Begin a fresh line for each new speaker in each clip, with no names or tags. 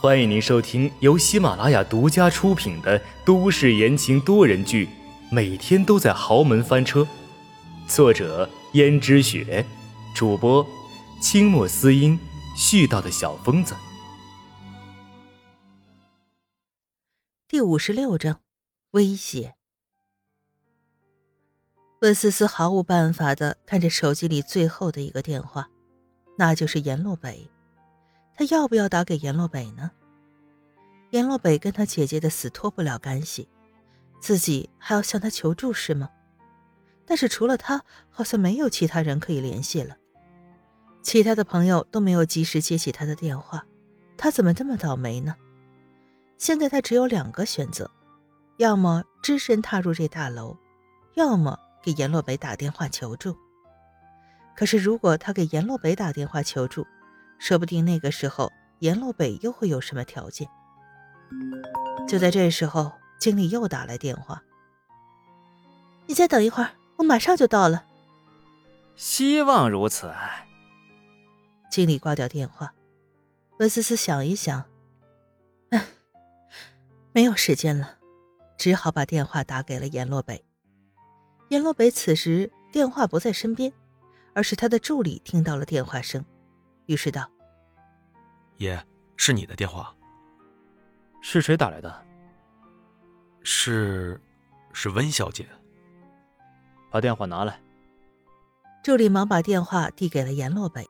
欢迎您收听由喜马拉雅独家出品的都市言情多人剧《每天都在豪门翻车》，作者：胭脂雪，主播：清墨思音，絮叨的小疯子。
第五十六章，威胁。温思思毫无办法的看着手机里最后的一个电话，那就是阎洛北。他要不要打给阎洛北呢？阎洛北跟他姐姐的死脱不了干系，自己还要向他求助是吗？但是除了他，好像没有其他人可以联系了。其他的朋友都没有及时接起他的电话，他怎么这么倒霉呢？现在他只有两个选择：要么只身踏入这大楼，要么给阎洛北打电话求助。可是如果他给阎洛北打电话求助，说不定那个时候，阎洛北又会有什么条件。就在这时候，经理又打来电话：“你再等一会儿，我马上就到了。”
希望如此。
经理挂掉电话，温思思想一想，唉，没有时间了，只好把电话打给了阎洛北。阎洛北此时电话不在身边，而是他的助理听到了电话声，于是道。
爷，是你的电话。
是谁打来的？
是，是温小姐。
把电话拿来。
助理忙把电话递给了严洛北。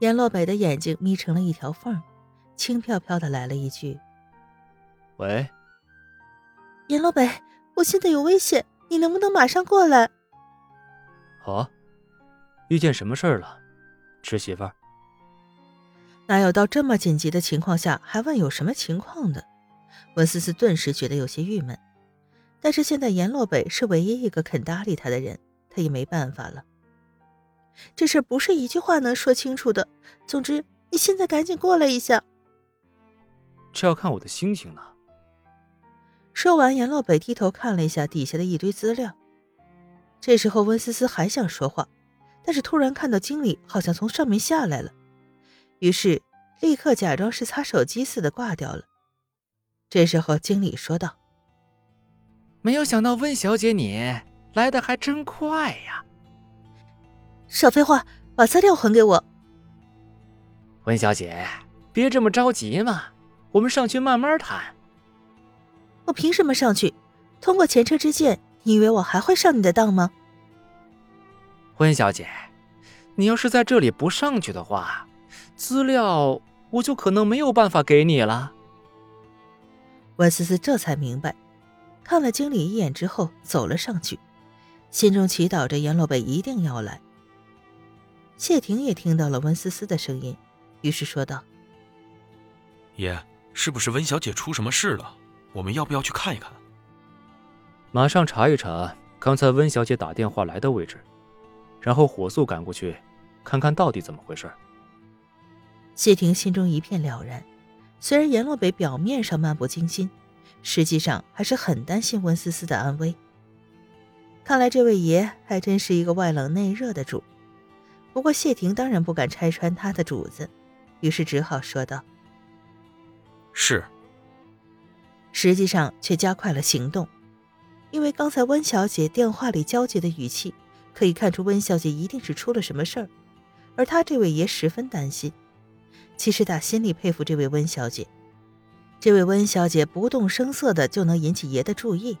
严洛北的眼睛眯成了一条缝，轻飘飘的来了一句：“
喂。”
严洛北，我现在有危险，你能不能马上过来？
好。遇见什么事儿了，侄媳妇儿？
哪有到这么紧急的情况下还问有什么情况的？温思思顿时觉得有些郁闷。但是现在阎洛北是唯一一个肯搭理他的人，他也没办法了。这事不是一句话能说清楚的。总之，你现在赶紧过来一下。
这要看我的心情呢。
说完，阎洛北低头看了一下底下的一堆资料。这时候，温思思还想说话，但是突然看到经理好像从上面下来了。于是，立刻假装是擦手机似的挂掉了。这时候，经理说道：“
没有想到温小姐你来的还真快呀！”
少废话，把资料还给我。
温小姐，别这么着急嘛，我们上去慢慢谈。
我凭什么上去？通过前车之鉴，你以为我还会上你的当吗？
温小姐，你要是在这里不上去的话。资料我就可能没有办法给你了。
温思思这才明白，看了经理一眼之后走了上去，心中祈祷着阎洛北一定要来。谢霆也听到了温思思的声音，于是说道：“
爷，是不是温小姐出什么事了？我们要不要去看一看？”
马上查一查刚才温小姐打电话来的位置，然后火速赶过去，看看到底怎么回事。
谢霆心中一片了然，虽然阎洛北表面上漫不经心，实际上还是很担心温思思的安危。看来这位爷还真是一个外冷内热的主。不过谢霆当然不敢拆穿他的主子，于是只好说道：“
是。”
实际上却加快了行动，因为刚才温小姐电话里焦急的语气，可以看出温小姐一定是出了什么事儿，而他这位爷十分担心。其实打心里佩服这位温小姐，这位温小姐不动声色的就能引起爷的注意，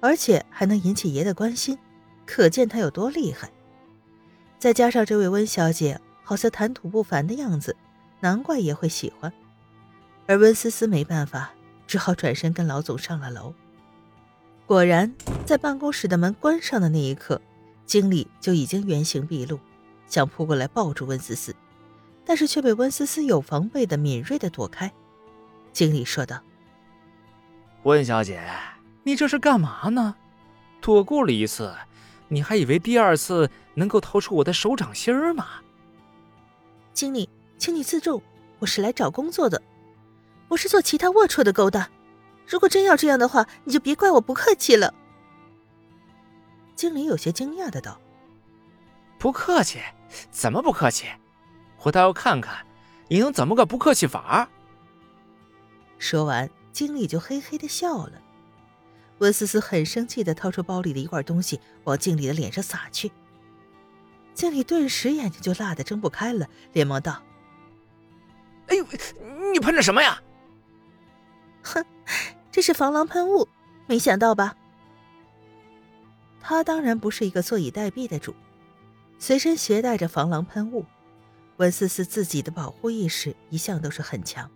而且还能引起爷的关心，可见她有多厉害。再加上这位温小姐好像谈吐不凡的样子，难怪爷会喜欢。而温思思没办法，只好转身跟老总上了楼。果然，在办公室的门关上的那一刻，经理就已经原形毕露，想扑过来抱住温思思。但是却被温思思有防备的敏锐的躲开。经理说道：“
温小姐，你这是干嘛呢？躲过了一次，你还以为第二次能够逃出我的手掌心儿吗？”
经理，请你自重，我是来找工作的，不是做其他龌龊的勾当。如果真要这样的话，你就别怪我不客气了。经理有些惊讶的道：“
不客气？怎么不客气？”我倒要看看，你能怎么个不客气法？
说完，经理就嘿嘿的笑了。温思思很生气的掏出包里的一块东西，往经理的脸上撒去。经理顿时眼睛就辣的睁不开了，连忙道：“
哎呦，你喷的什么呀？”“
哼，这是防狼喷雾，没想到吧？”他当然不是一个坐以待毙的主，随身携带着防狼喷雾。温思思自己的保护意识一向都是很强。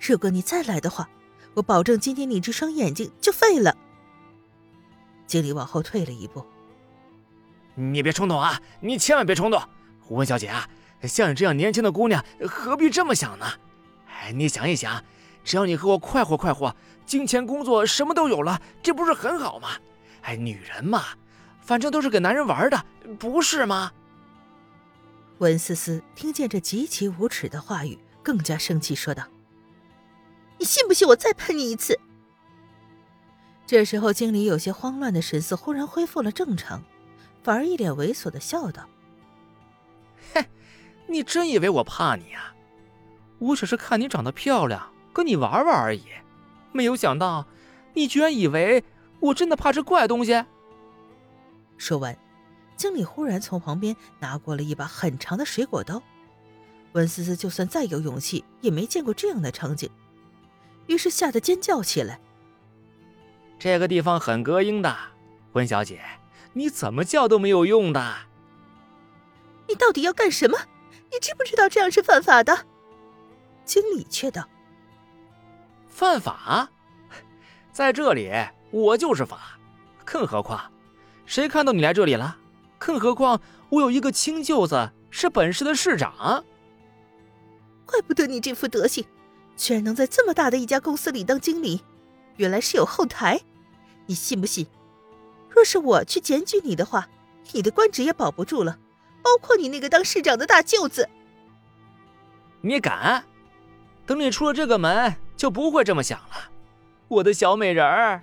如果你再来的话，我保证今天你这双眼睛就废了。经理往后退了一步。
你别冲动啊！你千万别冲动，温小姐啊，像你这样年轻的姑娘，何必这么想呢？哎，你想一想，只要你和我快活快活，金钱、工作什么都有了，这不是很好吗？哎，女人嘛，反正都是给男人玩的，不是吗？
温思思听见这极其无耻的话语，更加生气，说道。你信不信我再喷你一次？这时候，经理有些慌乱的神色忽然恢复了正常，反而一脸猥琐的笑道：“
嘿，你真以为我怕你啊？我只是看你长得漂亮，跟你玩玩而已。没有想到，你居然以为我真的怕这怪东西。”
说完，经理忽然从旁边拿过了一把很长的水果刀。温思思就算再有勇气，也没见过这样的场景。于是吓得尖叫起来。
这个地方很隔音的，温小姐，你怎么叫都没有用的。
你到底要干什么？你知不知道这样是犯法的？经理却道：“
犯法？在这里我就是法，更何况，谁看到你来这里了？更何况我有一个亲舅子是本市的市长。
怪不得你这副德行。”居然能在这么大的一家公司里当经理，原来是有后台。你信不信？若是我去检举你的话，你的官职也保不住了，包括你那个当市长的大舅子。
你敢？等你出了这个门，就不会这么想了，我的小美人儿。